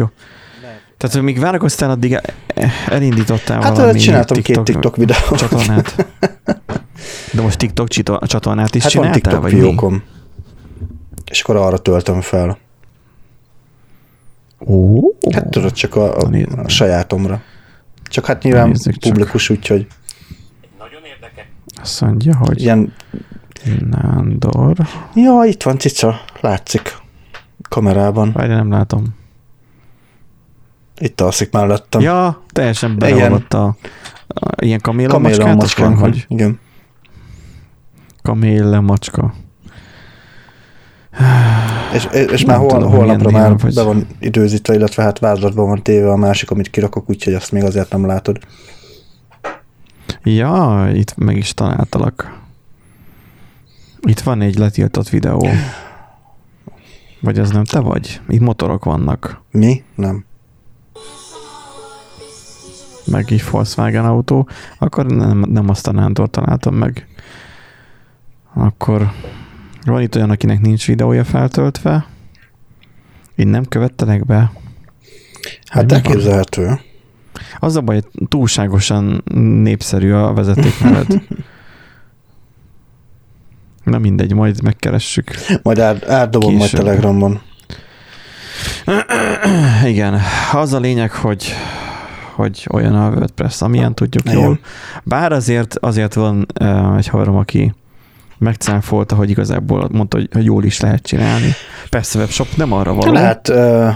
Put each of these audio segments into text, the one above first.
Jó. Tehát, hogy míg várakoztál, addig elindítottál hát, valami csináltam TikTok két TikTok videót. Csatornát. De most TikTok csatornát is hát csináltál, TikTok vagy fiókom. mi? És akkor arra töltöm fel. Ó, hát tudod, csak a, a, a sajátomra. Csak hát nyilván Nézzük publikus, úgyhogy... Nagyon érdekes. Azt mondja, hogy... Ilyen... Nándor. Ja, itt van cica, látszik kamerában. Várj, nem látom. Itt alszik mellettem. Ja, teljesen beleolvadt a, a, ilyen kaméla, kaméla hogy... Igen. Kaméla macska. És, és már hol, tudom, holnapra már vagy... be van időzítve, illetve hát vázlatban van téve a másik, amit kirakok, úgyhogy azt még azért nem látod. Ja, itt meg is találtalak. Itt van egy letiltott videó. Vagy az nem te vagy? Itt motorok vannak. Mi? Nem. Meg így Volkswagen autó. Akkor nem, nem azt a Nándor találtam meg. Akkor van itt olyan, akinek nincs videója feltöltve. Én nem követtelek be. Hát elképzelhető. Az a baj, hogy túlságosan népszerű a vezetékneved. Na mindegy, majd megkeressük. Majd átdobom majd Telegramon. Igen, az a lényeg, hogy hogy olyan a WordPress, amilyen tudjuk Igen. jól. Bár azért, azért van uh, egy haverom, aki megcáfolta, hogy igazából mondta, hogy, hogy jól is lehet csinálni. Persze webshop nem arra való. Lehet uh,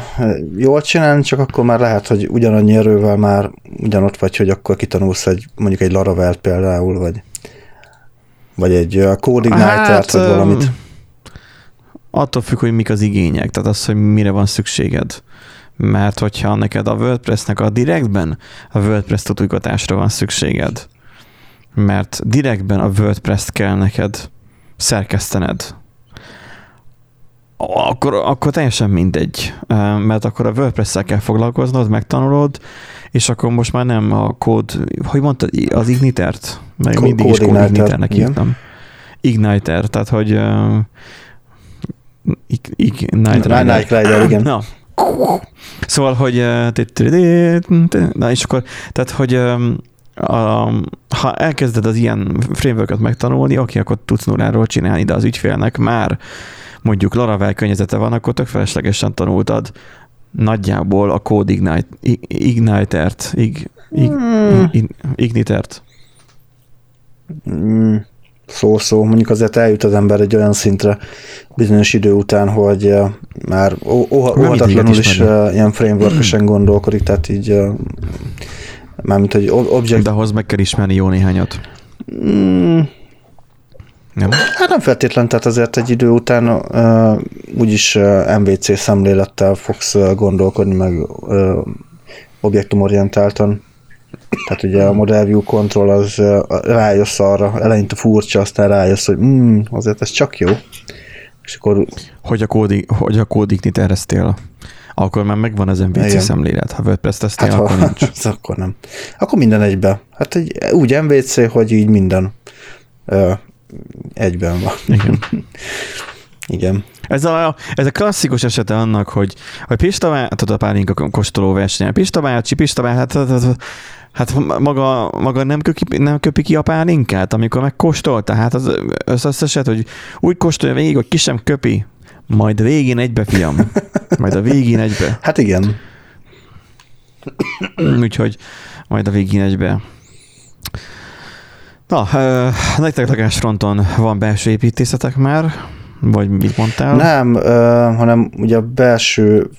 jól csinálni, csak akkor már lehet, hogy ugyanannyi erővel már ugyanott vagy, hogy akkor kitanulsz egy, mondjuk egy Laravel például, vagy, vagy egy uh, CodeIgniter-t, hát, vagy valamit. Attól függ, hogy mik az igények, tehát az, hogy mire van szükséged. Mert hogyha neked a WordPress-nek a direktben a WordPress tudatásra van szükséged, mert direktben a WordPress-t kell neked szerkesztened, akkor, akkor teljesen mindegy, mert akkor a WordPress-szel kell foglalkoznod, megtanulod, és akkor most már nem a kód, hogy mondtad, az Ignitert? Meg mindig is kód Igniternek hívtam. Igniter, tehát hogy uh, Ignite Rider. igen. Na, Szóval, hogy na és akkor, tehát, hogy a, ha elkezded az ilyen framework megtanulni, oké, akkor tudsz nulláról csinálni, de az ügyfélnek már mondjuk Laravel környezete van, akkor tök feleslegesen tanultad nagyjából a Code Ignite, Igniter-t, ig, ig, hmm. Ignitert. Szó-szó, mondjuk azért eljut az ember egy olyan szintre bizonyos idő után, hogy uh, már óhatatlanul is uh, ilyen framework gondolkodik, tehát így uh, mármint, hogy object... De ahhoz meg kell ismerni jó néhányat. Mm, nem? Hát nem feltétlen, tehát azért egy idő után uh, úgyis uh, MVC szemlélettel fogsz uh, gondolkodni, meg uh, objektumorientáltan. Tehát ugye a Model View Control az rájössz arra, eleinte furcsa, aztán rájössz, hogy mm, azért ez csak jó. És akkor... Hogy a, kódi, hogy a kódiknit eresztél, akkor már megvan az MVC szemlélet. Ha WordPress tesztél, hát, akkor nincs. az akkor nem. Akkor minden egybe. Hát egy, úgy MVC, hogy így minden ö, egyben van. Igen. Igen. Ez a, ez a klasszikus esete annak, hogy, hogy Pista, tudod a pálinka kóstoló versenyen, Pista bácsi, Pista hát, hát, hát, hát maga, maga nem, köpi, nem köpi ki a pálinkát, amikor megkóstolta, hát az, összeset, hogy úgy kóstolja végig, hogy ki sem köpi, majd végén egybe, fiam. Majd a végén egybe. Hát igen. Úgyhogy majd a végén egybe. Na, nektek lakásfronton van belső építészetek már? Vagy mit mondtál? Nem, hanem ugye a belső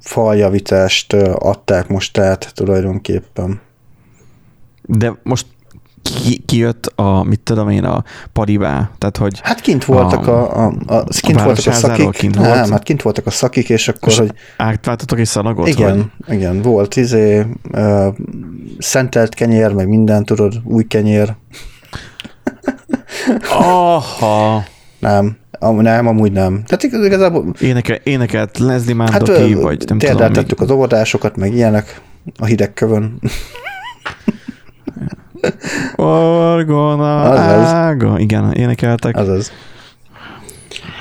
faljavítást adták most át tulajdonképpen. De most ki, ki jött a, mit tudom én, a paribá, tehát hogy... Hát kint voltak a, a, a, a kint a voltak a szakik, kint volt. nem, hát kint voltak a szakik, és akkor, és hogy... Átváltatok egy szalagot? Igen, vagy? igen, volt izé, uh, szentelt kenyér, meg minden, tudod, új kenyér. Aha. nem, Am, nem, amúgy nem. Tehát igazából... Éneke, énekelt Leslie Mandoki, hát, vagy nem tudom. tettük az óvodásokat, meg ilyenek a hideg kövön. Orgona ága. Igen, énekeltek. Azaz.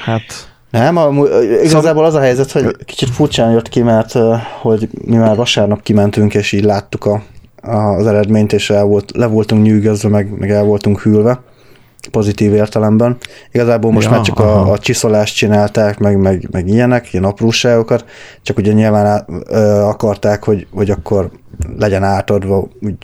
Hát Nem, amú- igazából az a helyzet, hogy kicsit furcsán jött ki, mert hogy mi már vasárnap kimentünk, és így láttuk a, a, az eredményt, és el volt, le voltunk nyűgözve, meg, meg el voltunk hűlve, pozitív értelemben. Igazából most Ja, már csak aha. a, a csiszolást csinálták, meg, meg, meg ilyenek, ilyen apróságokat, csak ugye nyilván á- ö, akarták, hogy, hogy akkor legyen átadva úgy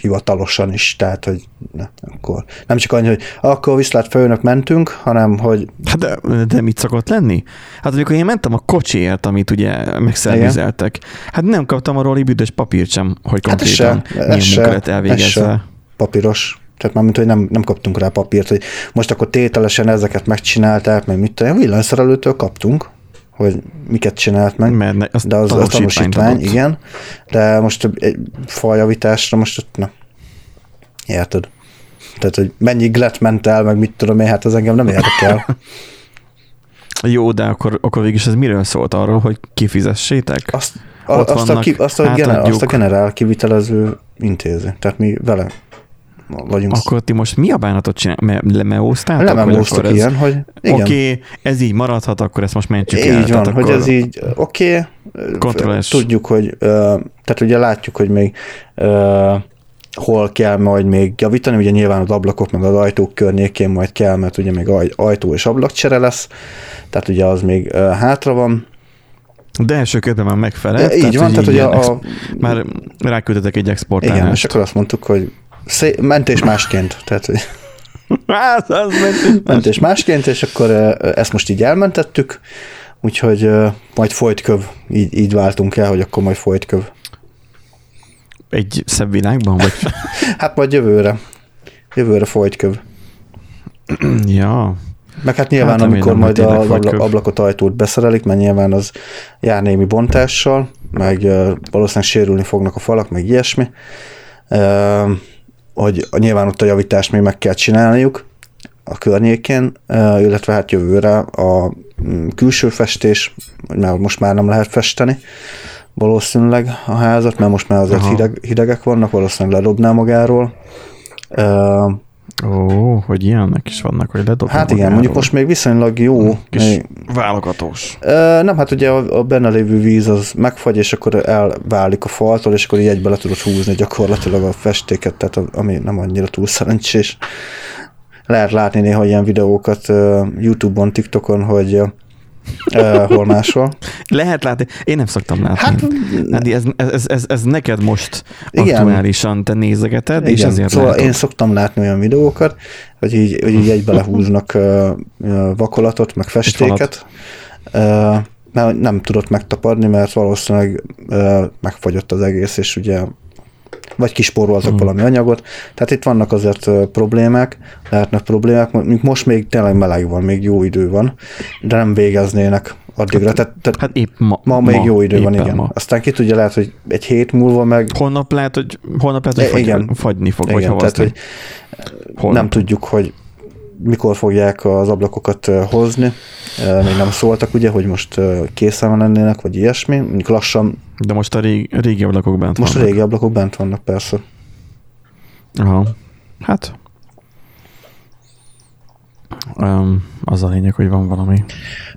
hivatalosan is, tehát, hogy ne, akkor nem csak annyi, hogy akkor viszlát főnök mentünk, hanem, hogy Hát de, de mit szokott lenni? Hát amikor én mentem a kocsiért, amit ugye megszervizeltek, hát nem kaptam arról egy büdös papírt sem, hogy Hát konkrétan ez milyen elvégezve. se. papíros. Tehát már mint, hogy nem, nem kaptunk rá papírt, hogy most akkor tételesen ezeket megcsinálták, meg mit tudom, villanyszerelőtől kaptunk, hogy miket csinált meg. Mert ne, az de az, tanúsítványt tanúsítvány, adott. igen. De most egy faljavításra most ott, na, érted? Tehát, hogy mennyi glet ment el, meg mit tudom én, hát ez engem nem érdekel. Jó, de akkor, akkor végig ez miről szólt arról, hogy kifizessétek? Azt, a, azt, a, vannak, ki, azt, a gener, azt a generál kivitelező intéző. Tehát mi vele vagyunk. Akkor ti most mi a bánatot csinál? Me, lemeóztátok? akkor ez- ilyen, hogy igen. Oké, okay, ez így maradhat, akkor ezt most mentjük el. Így van, Tehát hogy akkor ez így, oké, okay, tudjuk, hogy, tehát ugye látjuk, hogy még hol kell majd még javítani, ugye nyilván az ablakok meg az ajtók környékén majd kell, mert ugye még aj, ajtó és ablakcsere lesz, tehát ugye az még hátra van. De első körben már megfelelt. Így van, tehát ugye a, ex- Már ráküldtetek egy igen, exportálást. és akkor azt mondtuk, hogy szé- mentés másként, tehát hogy Hát, az ment. mentés másként, és akkor ezt most így elmentettük, úgyhogy majd folytköv, így, így váltunk el, hogy akkor majd folytköv. Egy szebb világban? Vagy? Hát majd jövőre. Jövőre folytköv. ja. Meg hát nyilván, Hát amikor majd hogy tényleg az abla- folytköv. ablakot, ajtót beszerelik, mert nyilván az jár némi bontással, meg ö, valószínűleg sérülni fognak a falak, meg ilyesmi. Hogy nyilván ott a javítást még meg kell csinálniuk a környékén, illetve hát jövőre a mm, külső festés, mert most már nem lehet festeni, valószínűleg a házat, mert most már azért Aha. hideg, hidegek vannak, valószínűleg ledobná magáról. Ó, hogy ilyenek is vannak, hogy ledobnak Hát igen, mondjuk most még viszonylag jó. Kis Még, válogatós. ö, nem, hát ugye a, a benne lévő víz az megfagy, és akkor elválik a faltól, és akkor így egybe le tudod húzni gyakorlatilag a festéket, tehát a- ami nem annyira túl szerencsés. Lehet látni néha ilyen videókat ö, YouTube-on, TikTokon, hogy ö, hol máshol. Lehet látni, én nem szoktam látni. Hát, Andi, ez, ez, ez, ez neked most Igen. aktuálisan te nézegeted, és Igen, ezért szóval látod. én szoktam látni olyan videókat, hogy így, hogy így egybe lehúznak ö, ö, vakolatot, meg festéket, ö, mert nem tudott megtapadni, mert valószínűleg ö, megfagyott az egész, és ugye vagy kispóroltak Hmm. valami anyagot. Tehát itt vannak azért problémák, lehetnek problémák, mondjuk most még tényleg meleg van, még jó idő van, de nem végeznének addigra. Tehát, tehát Hát épp ma. ma, még jó idő van, igen. Ma. Aztán ki tudja, lehet, hogy egy hét múlva meg Holnap lehet, hogy, holnap lehet, hogy E, fagy, igen. fagyni fog, vagy igen, tehát, havaszni. hogy Holnap. nem tudjuk, hogy mikor fogják az ablakokat hozni. Még nem szóltak, ugye, hogy most készen lennének, vagy ilyesmi. Mondjuk lassan, De most a régi, régi ablakok bent most a vannak. régi ablakok bent vannak persze. Aha. Hát. Um, az a lényeg, hogy van valami.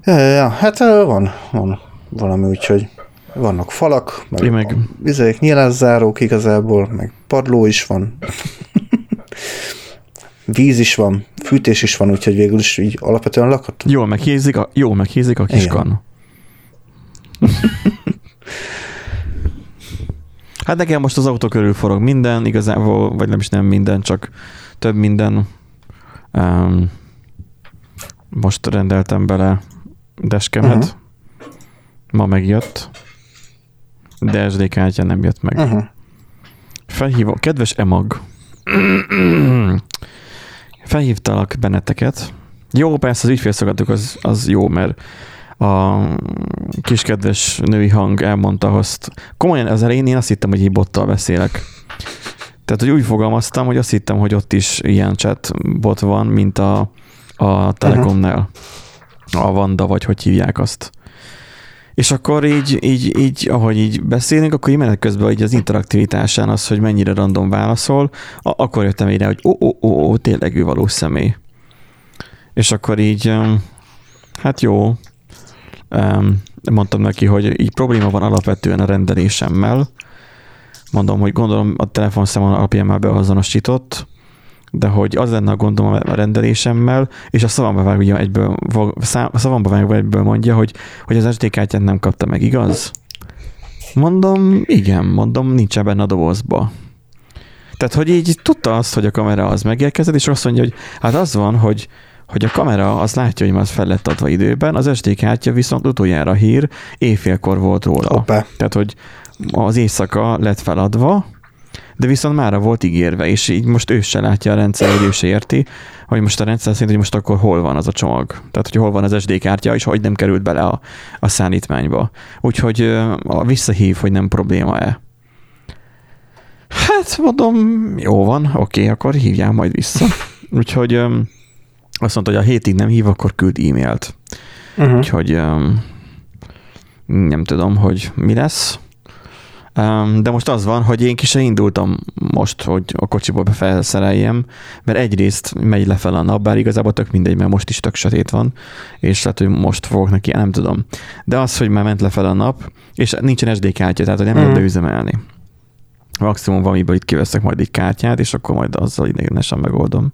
Ja, ja, ja, hát van, van valami, úgyhogy vannak falak, meg, Én meg- vizék, nyílászárók igazából, meg padló is van. Víz is van, fűtés is van, úgyhogy végül is így alapvetően lakhat. Jól meghézik a, jól meghézik a kis Igen. kan. hát nekem most az autó körül forog minden, igazából, vagy nem is nem minden, csak több minden. Um, most rendeltem bele deskemet. Uh-huh. Ma megjött. De SD kártya nem jött meg. Uh-huh. Felhívom, kedves Emag, felhívtalak benneteket. Jó, persze az ügyfélszolgálatuk az, az jó, mert a kis kedves női hang elmondta azt. Komolyan az elején én azt hittem, hogy bottal beszélek. Tehát, hogy úgy fogalmaztam, hogy azt hittem, hogy ott is ilyen chatbot van, mint a, a Telekomnál. A Vanda, vagy hogy hívják azt. És akkor így, így, így, ahogy így beszélünk, akkor így menet közben így az interaktivitásán az, hogy mennyire random válaszol, a- akkor jöttem ide, hogy ó, ó, ó, ó, tényleg ő valós személy. És akkor így, hát jó. Mondtam neki, hogy így probléma van alapvetően a rendelésemmel. Mondom, hogy gondolom a telefonszámon alapján már beazonosított, de hogy az lenne a gondom a rendelésemmel, és a szavamba vágja egyből, a szavamba vágja egyből mondja, hogy, hogy az SD kártyát nem kapta meg, igaz? Mondom, igen, mondom, nincs ebben a dobozba. Tehát, hogy így tudta azt, hogy a kamera az megérkezett, és azt mondja, hogy hát az van, hogy, hogy a kamera az látja, hogy már fel lett adva időben, az SD kártya viszont utoljára hír éjfélkor volt róla. Hoppá. Tehát, hogy az éjszaka lett feladva, de viszont mára volt ígérve, és így most ő se látja a rendszer, hogy ő se érti, hogy most a rendszer szerint, hogy most akkor hol van az a csomag. Tehát, hogy hol van az SD kártya, és hogy nem került bele a, a szállítmányba. Úgyhogy a visszahív, hogy nem probléma-e. Hát mondom, jó van, oké, akkor hívjál majd vissza. Úgyhogy azt mondta, hogy a hétig nem hív, akkor küld e-mailt. Uh-huh. Úgyhogy nem tudom, hogy mi lesz. De most az van, hogy én ki se indultam most, hogy a kocsiból befelszereljem, mert egyrészt megy lefel a nap, bár igazából tök mindegy, mert most is tök sötét van, és lehet, hogy most fogok neki, nem tudom. De az, hogy már ment lefel a nap, és nincsen SD kártya, tehát hogy nem mm. lehet beüzemelni. Maximum valamiből itt kiveszek majd egy kártyát, és akkor majd azzal idegenesen megoldom.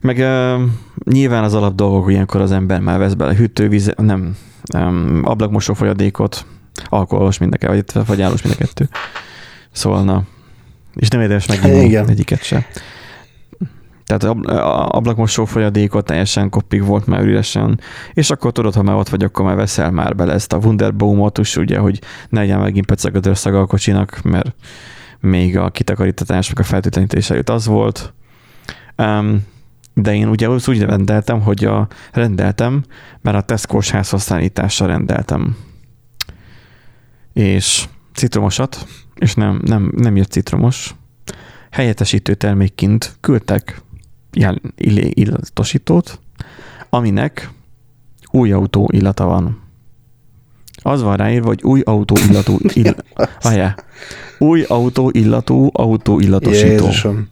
Meg uh, nyilván az alap dolgok, ilyenkor az ember már vesz bele hűtővíz, nem, um, ablakmosó folyadékot, alkoholos mind a kettő, vagy állós mind a kettő. Szóval na, és nem érdemes megnyitni egyiket se. Tehát ablakmosó folyadékot teljesen kopig volt már üresen, és akkor tudod, ha már ott vagy, akkor már veszel már bele ezt a Wunderbaumot is, ugye, hogy ne legyen megint peceg a dörszaga a kocsinak, mert még a kitakarítatás, meg a feltétlenítés előtt az volt. Um, de én ugye úgy rendeltem, hogy a rendeltem, mert a Tesco-s házhasznállítással rendeltem és citromosat, és nem, nem, nem jött citromos, helyettesítő termékként küldtek illatosítót, aminek új autó illata van. Az van ráírva, hogy új autó illatú, ill... új autó illatú autó illatosító. Jézusom.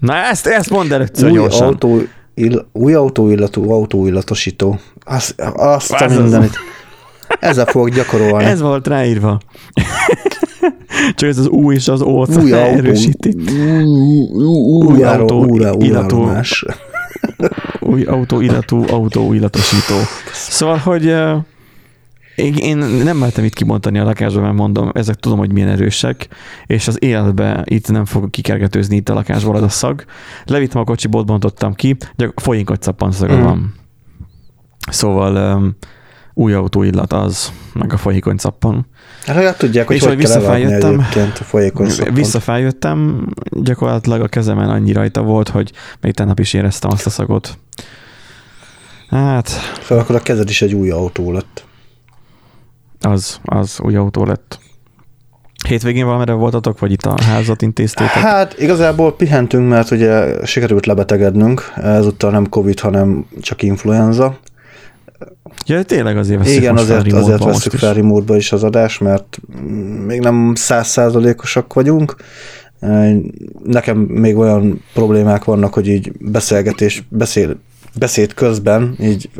Na ezt, ezt mondd el egyszer új gyorsan. Autó, ill, új autó illatú autó illatosító. Azt, azt a mindenit. Ezzel fogok gyakorolni. Ez volt ráírva. Csak ez az U és az O új autó, erősíti. Új autó illatú. Új autó illatú, autó illatosító. Szóval, hogy én nem mertem itt kimondani a lakásban, mert mondom, ezek tudom, hogy milyen erősek, és az életbe itt nem fog kikergetőzni itt a lakásból az a szag. Levittem a kocsiból, bontottam ki, gyak folyékony szappanszaga mm. van. Szóval új autó illat az, meg a folyékony szappan. Hát hogy tudják, hogy és hogy visszafeljöttem, a folyékony szappan. Visszafeljöttem, gyakorlatilag a kezemen annyi rajta volt, hogy még tegnap is éreztem azt a szagot. Hát... Szóval akkor a kezed is egy új autó lett. Az, az új autó lett. Hétvégén valamire voltatok, vagy itt a házat intéztétek? Hát igazából pihentünk, mert ugye sikerült lebetegednünk, ezúttal nem Covid, hanem csak influenza. Ja, tényleg azért veszük Igen, azért, fel azért veszük fel remote is az adás, mert még nem százszázalékosak vagyunk. Nekem még olyan problémák vannak, hogy így beszélgetés, beszél, beszéd közben, így,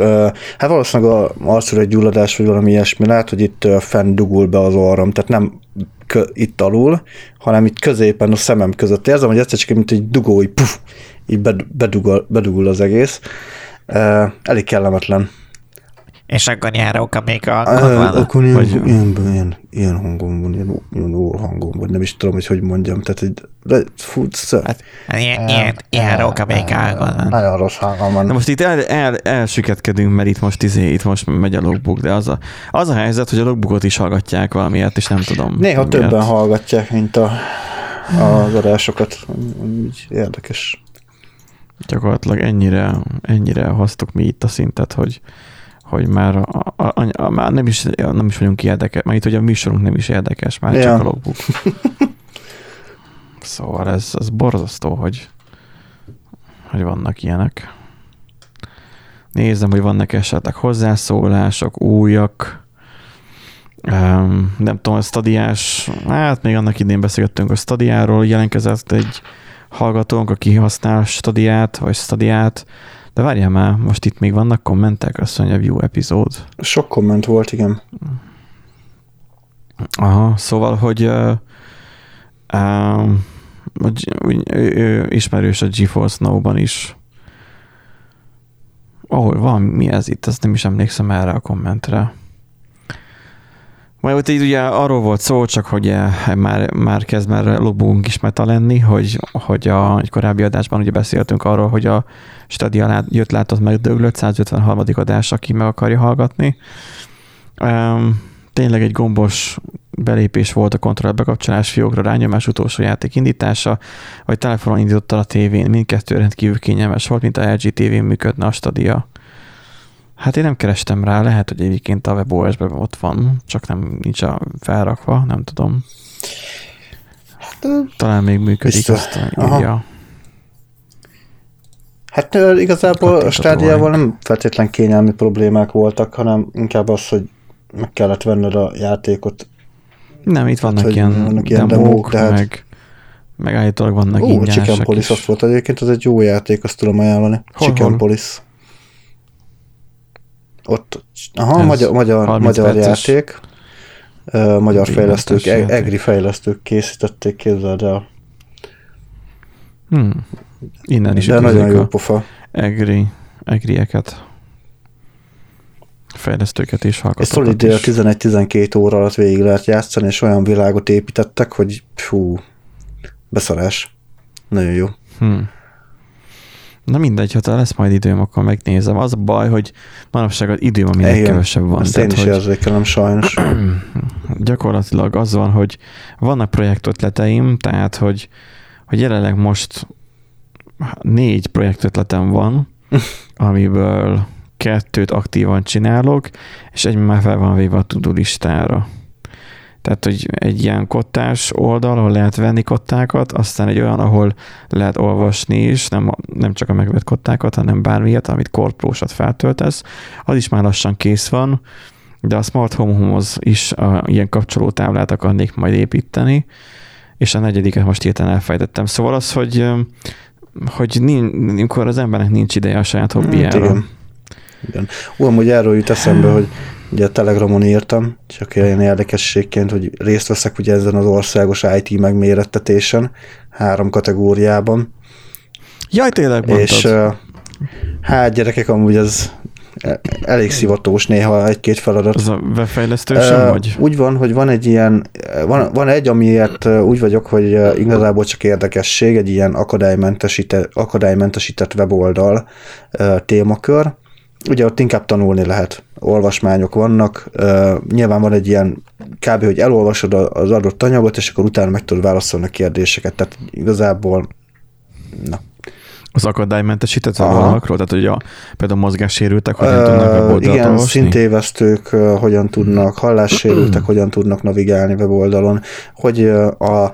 hát valószínűleg a arcúra egy gyulladás, vagy valami ilyesmi lehet, hogy itt fenn dugul be az orrom, tehát nem kö, itt alul, hanem itt középen a szemem között érzem, hogy egyszer csak mint egy dugó, így, puf, így bedugul, bedugul az egész. Elég kellemetlen. És akkor járóka még a Akkor ilyen, vagy... ilyen, ilyen, ilyen hangom van, ilyen, ilyen ór hangom van, nem is tudom, hogy hogy mondjam. Tehát, de, fú, hát, ilyen, ilyen, járóka még van. Nagyon rossz hangom van. Na most itt el, el, elsüketkedünk, mert itt most, izé, itt most megy a logbook, de az a, az a helyzet, hogy a logbookot is hallgatják valamiért, és nem tudom. Néha többen miért. hallgatják, mint a, az adásokat. Úgy érdekes. Gyakorlatilag ennyire, ennyire hoztuk mi itt a szintet, hogy hogy már, a, a, a, már nem, is, nem is vagyunk érdekes, mert itt hogy a műsorunk nem is érdekes, már ja. csak a logbook. szóval ez, ez borzasztó, hogy, hogy vannak ilyenek. Nézem, hogy vannak esetleg hozzászólások, újak, um, nem tudom, a stadiás, hát még annak idén beszélgettünk a stadiáról, jelentkezett egy hallgatónk, aki használ stadiát, vagy stadiát, De várjál már, most itt még vannak kommentek, azt mondja, view epizód. Sok komment volt, igen. Aha, szóval, hogy uh, hogy úgy, ő, ő ismerős a GeForce Now-ban is. Ahol van, mi ez itt? Azt nem is emlékszem erre a kommentre. Majd ott így ugye arról volt szó, csak hogy eh, már, már kezd már lobunk is meta lenni, hogy, hogy a egy korábbi adásban ugye beszéltünk arról, hogy a Stadia lát, jött látott meg döglött 153. adás, aki meg akarja hallgatni. Um, tényleg egy gombos belépés volt a kontroll bekapcsolás fiókra rányomás utolsó játék indítása, vagy telefonon indította a tévén, mindkettő rendkívül kényelmes volt, mint a LG tévén működne a Stadia. Hát én nem kerestem rá, lehet, hogy egyébként a WebOS-ben ott van, csak nem nincs a felrakva, nem tudom. Hát, Talán még működik, azt Aha. írja. hát igazából a Kattintható stádiával nem feltétlen kényelmi problémák voltak, hanem inkább az, hogy meg kellett venned a játékot. Nem, itt vannak hogy ilyen, vannak ilyen demók, demók, de hát- meg, meg állítólag vannak Ó, ingyenesek Chicken Police is. ott volt egyébként, az egy jó játék, azt tudom ajánlani. Hol, Chicken hol? Police. Ott, aha, Ez magyar, magyar, 30 magyar játék. Magyar 30 fejlesztők, játék. egri fejlesztők készítették, képzeld el. Hmm. Innen is De nagyon jó a pofa. egri, egrieket. Fejlesztőket is Egy hallgatókat Solid is. 11-12 óra alatt végig lehet játszani, és olyan világot építettek, hogy fú, beszarás. Nagyon jó. Hmm. Na mindegy, ha lesz majd időm, akkor megnézem. Az a baj, hogy manapság az időm, aminek Igen, kevesebb van. Ezt én is érzékelem sajnos. gyakorlatilag az van, hogy vannak projektötleteim, tehát hogy, hogy jelenleg most négy projektötletem van, amiből kettőt aktívan csinálok, és egy már fel van véve a tudó listára. Tehát, hogy egy ilyen kottás oldal, ahol lehet venni kottákat, aztán egy olyan, ahol lehet olvasni is, nem, nem csak a megvett kottákat, hanem bármilyet, amit korprósat feltöltesz. Az is már lassan kész van, de a Smart Home-hoz is a, ilyen kapcsolótáblát akarnék majd építeni, és a negyediket most hirtelen elfejtettem. Szóval az, hogy hogy amikor az embernek nincs ideje a saját Hát hobbiára. igen. igen. Ú, amúgy erről jut eszembe, hogy ugye a Telegramon írtam, csak ilyen érdekességként, hogy részt veszek ugye ezen az országos IT megmérettetésen, három kategóriában, Jaj, tényleg mondtad. és uh, hát gyerekek, amúgy ez e- elég szivatós néha egy-két feladat. az a webfejlesztő sem Ö, vagy? Úgy van, hogy van egy ilyen, van, van egy, amiért úgy vagyok, hogy igazából csak érdekesség, egy ilyen akadálymentesített, akadálymentesített weboldal ö, témakör. Ugye ott inkább tanulni lehet, olvasmányok vannak, nyilván van egy ilyen kb. hogy elolvasod az adott anyagot, és akkor utána meg tudod válaszolni a kérdéseket, tehát igazából na, Az akadálymentesített Aha. weboldalakról? Tehát, hogy a, például mozgássérültek hogyan Ö, tudnak weboldalt Igen, olvasni? szintévesztők ö, hogyan tudnak, hallássérültek hogyan tudnak navigálni weboldalon, hogy ö, a,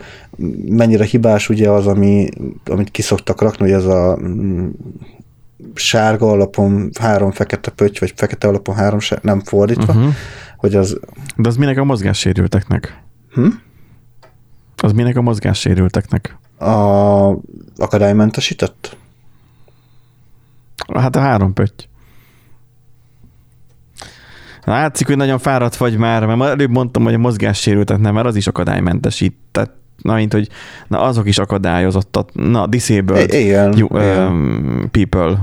mennyire hibás ugye az, ami, amit kiszoktak rakni, hogy ez a sárga alapon három fekete pötty, vagy fekete alapon három sár, nem fordítva, uh-huh. Hogy az De az minek a mozgássérülteknek? hm? Az minek a mozgássérülteknek? a akadálymentesített? Hát a három pötty. Látszik, hogy nagyon fáradt vagy már, mert előbb mondtam, hogy a mozgássérültek nem, mert az is akadálymentesített. Na, mint hogy na, azok is akadályozottat. Na, disabled igen, you, igen. um, people.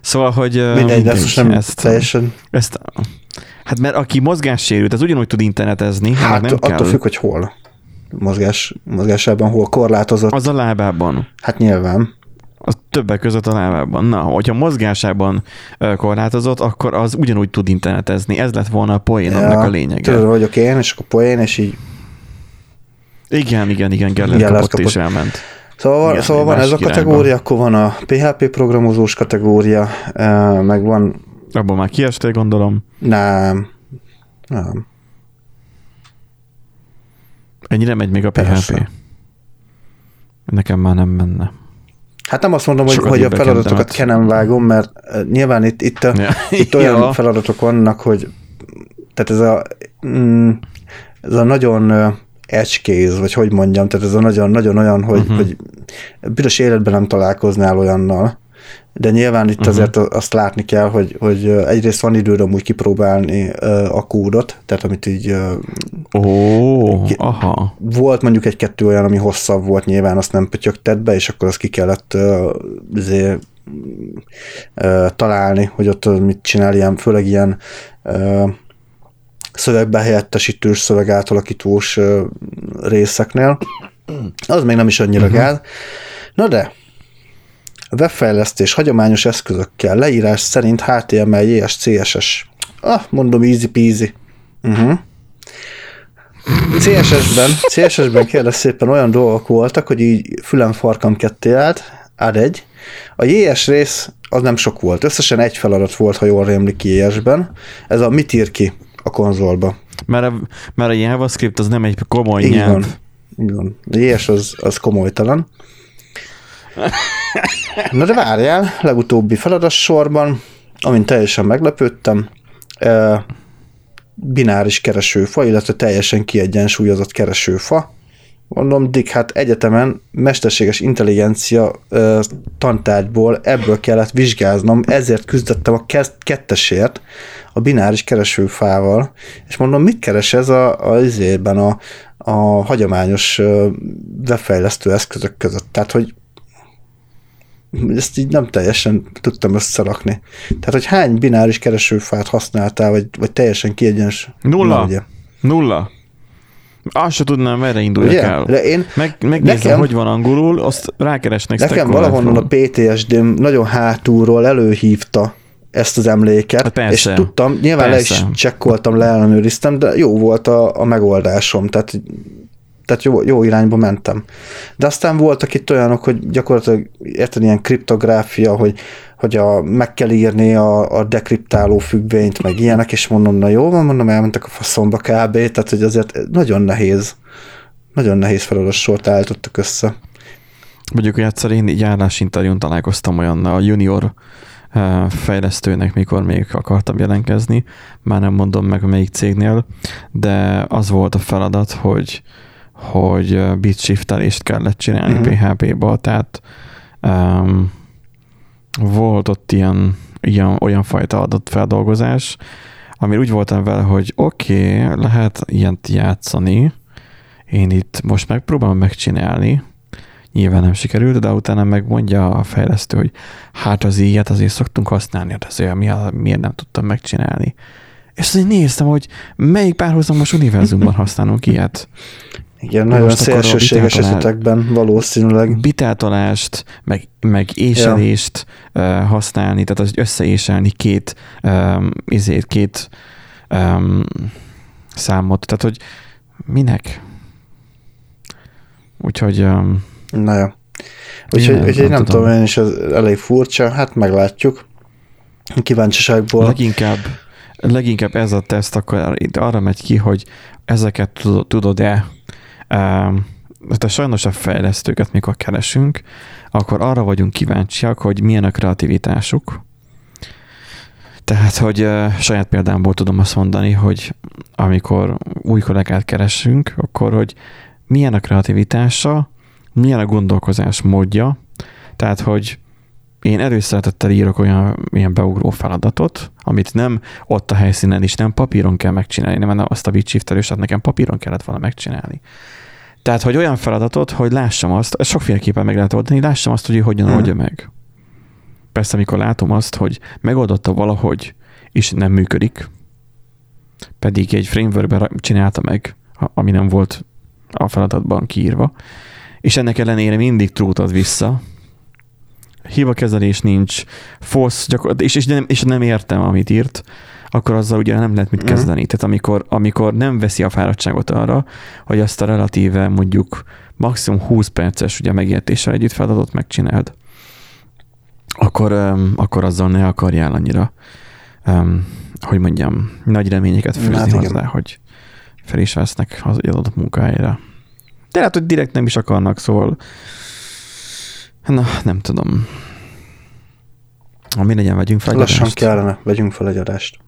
szóval, hogy uh, Mindegy, de ezt nem ezt, teljesen. ezt, hát mert aki mozgássérült, az ugyanúgy tud internetezni, hát, nem attól kell. függ, hogy hol. Mozgás, mozgásában hol korlátozott. Az a lábában. Hát nyilván. Az többek között a lábában. Na, hogyha mozgásában korlátozott, akkor az ugyanúgy tud internetezni. Ez lett volna a poén, annak a lényege. Tudod, vagyok én, és akkor poén, és így. Igen, igen, igen, Geller Geller kapott, kapott. és elment. Szóval, Igen, Igen, szóval van ez a kategória, irányba. akkor van a PHP programozós kategória, eh, meg van, Abban már kiestél, gondolom. nem, nem. Ennyire megy még a PHP. Persze. Nekem már nem menne. Hát nem azt mondom, hogy, Sokat hogy a feladatokat bekentemet. ke nem vágom, mert eh, nyilván itt, itt, a, Ja. itt olyan Ja. feladatok vannak, hogy tehát ez a, mm, ez a nagyon case, vagy hogy mondjam, tehát ez a nagyon, nagyon olyan, hogy, uh-huh. hogy büdös életben nem találkoznál olyannal, de nyilván itt uh-huh. azért azt látni kell, hogy, hogy egyrészt van időd amúgy kipróbálni a kódot, tehát amit így... Oh, aha. Volt mondjuk egy-kettő olyan, ami hosszabb volt, nyilván azt nem pötyögtett be, és akkor azt ki kellett azért, találni, hogy ott mit csinál, ilyen, főleg ilyen szövegbe helyettesítős, szöveg átalakítós részeknél. Az még nem is annyira uh-huh. gáz. Na de, webfejlesztés hagyományos eszközökkel, leírás szerint HTML, JS, CSS. Ah, mondom, easy peasy. Uh-huh. CSS-ben, CSS-ben kérdez szépen olyan dolgok voltak, hogy így fülem farkam ketté állt, ad egy. A JS rész az nem sok volt. Összesen egy feladat volt, ha jól rémlik JS-ben. Ez a mit ír ki a konzolba. Mert a, mert a JavaScript az nem egy komoly így nyelv. Van. Így van. JS az, az komolytalan. Na de várjál, legutóbbi feladat sorban, amint teljesen meglepődtem, bináris keresőfa, illetve teljesen kiegyensúlyozott keresőfa. Mondom, Dick, hát egyetemen mesterséges intelligencia ö, tantárgyból ebből kellett vizsgáznom, ezért küzdöttem a kettesért a bináris keresőfával, és mondom, mit keres ez a, a, azért a, a hagyományos webfejlesztő eszközök között? Tehát, hogy ezt így nem teljesen tudtam összerakni. Tehát, hogy hány bináris keresőfát használtál, vagy, vagy teljesen kiegyens? Nulla. Na, Nulla. Azt se tudnám, merre induljak Ugye? el. De én, Meg, megnézem, nekem, hogy van angolul, azt rákeresnek Nekem valahonnan a PTSD-m nagyon hátulról előhívta ezt az emléket, hát persze, és tudtam, nyilván persze. le is csekkoltam, leellenőriztem, de jó volt a, a megoldásom, tehát tehát jó, jó irányba mentem. De aztán voltak itt olyanok, hogy gyakorlatilag érted ilyen kriptográfia, hogy, hogy a, meg kell írni a, a dekriptáló függvényt, meg ilyenek, és mondom, na jó van, mondom, elmentek a faszomba kb. Tehát, hogy azért nagyon nehéz, nagyon nehéz feladat sort állítottak össze. Mondjuk, hogy egyszer én így állásinterjún találkoztam olyan a junior eh, fejlesztőnek, mikor még akartam jelentkezni, már nem mondom meg melyik cégnél, de az volt a feladat, hogy hogy bitshiftelést kellett csinálni uh-huh. Mhm. PHP-ba, tehát um, volt ott ilyen, ilyen, olyan fajta adatfeldolgozás, ami úgy voltam vele, hogy oké, okay, lehet ilyent játszani, én itt most megpróbálom megcsinálni, nyilván nem sikerült, de utána megmondja a fejlesztő, hogy hát az ilyet azért szoktunk használni, de azért miért nem tudtam megcsinálni. És azért néztem, hogy melyik párhuzamos univerzumban használunk ilyet. Igen, nagyon most szélsőséges esetekben valószínűleg. Bitátolást, meg, meg éselést ja. uh, használni, tehát az összeéselni két, um, izét, két um, számot, tehát hogy minek? Úgyhogy... Um, Na jó. Úgyhogy, úgyhogy nem, nem tudom, én is ez elég furcsa, hát meglátjuk. Kíváncsiságból. Leginkább, leginkább ez a teszt akkor arra megy ki, hogy ezeket tudod-e de sajnos a fejlesztőket, mikor keresünk, akkor arra vagyunk kíváncsiak, hogy milyen a kreativitásuk. Tehát, hogy saját példámból tudom azt mondani, hogy amikor új kollégát keresünk, akkor, hogy milyen a kreativitása, milyen a gondolkozás módja, tehát, hogy én előszeretettel írok olyan ilyen beugró feladatot, amit nem ott a helyszínen is, nem papíron kell megcsinálni, nem azt a bitshiftelős, nekem papíron kellett volna megcsinálni. Tehát, hogy olyan feladatot, hogy lássam azt, ezt sokféleképpen meg lehet oldani, lássam azt, hogy hogyan hmm. oldja meg. Persze, amikor látom azt, hogy megoldotta valahogy, és nem működik, pedig egy frameworkben csinálta meg, ami nem volt a feladatban kiírva, és ennek ellenére mindig trút ad vissza, kezelés nincs, false gyakor- és, és, nem, és nem értem, amit írt, akkor azzal ugye nem lehet mit mhm. kezdeni. Mm. Tehát amikor, amikor nem veszi a fáradtságot arra, hogy azt a relatíve mondjuk maximum 20 perces ugye megértéssel együtt feladatot megcsináld, akkor, um, akkor azzal ne akarjál annyira, um, hogy mondjam, nagy reményeket fűzni hát hozzá, hogy fel is vesznek az adott munkájára. De lehet, hogy direkt nem is akarnak, szóval na, nem tudom. Mi legyen, vegyünk fel egy Lassan adást. kellene, vegyünk fel egy adást.